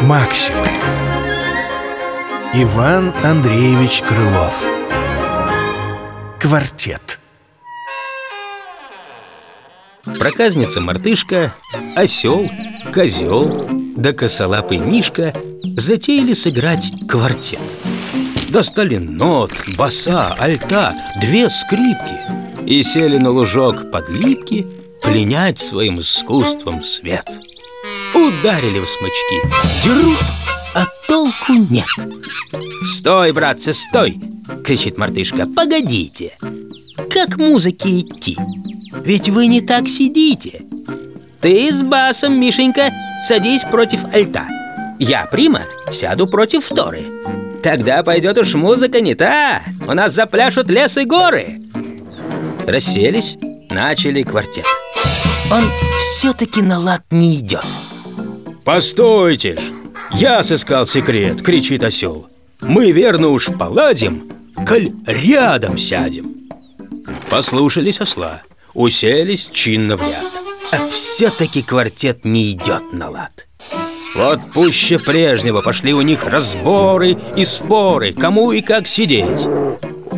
Максимы. Иван Андреевич Крылов. Квартет. Проказница-мартышка, осел, козел да косолапый Мишка затеяли сыграть квартет. Достали нот, баса, альта, две скрипки И сели на лужок под липки Пленять своим искусством свет. Ударили в смычки, дерут, а толку нет. «Стой, братцы, стой!» — кричит мартышка. «Погодите! Как музыке идти? Ведь вы не так сидите! Ты с басом, Мишенька, садись против альта. Я, Прима, сяду против вторы Тогда пойдет уж музыка не та. У нас запляшут лес и горы Расселись, начали квартет. Он все-таки на лад не идет «Постойте ж! Я сыскал секрет!» — кричит осел Мы верно уж поладим, коль рядом сядем. Послушались осла, уселись чинно в ряд. А все-таки квартет не идет на лад. Вот пуще прежнего пошли у них разборы и споры Кому и как сидеть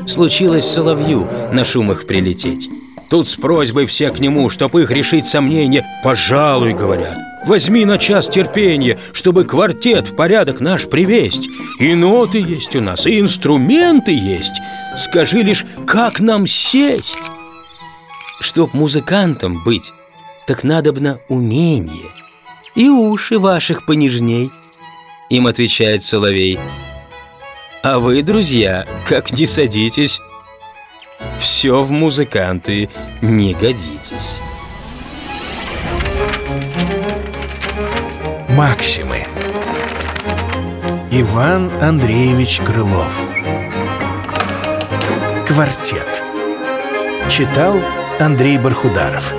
Случилось соловью на шум их прилететь. Тут с просьбой все к нему, чтоб их решить сомнения Пожалуй, говорят, возьми на час терпения Чтобы квартет в порядок наш привесть. И ноты есть у нас, и инструменты есть. Скажи лишь, как нам сесть? Чтоб музыкантом быть, так надобно умение И уши ваших понежней Им отвечает Соловей А вы, друзья, как не садитесь все в музыканты не годитесь. Максимы. Иван Андреевич Крылов. Квартет. Читал Андрей Бархударов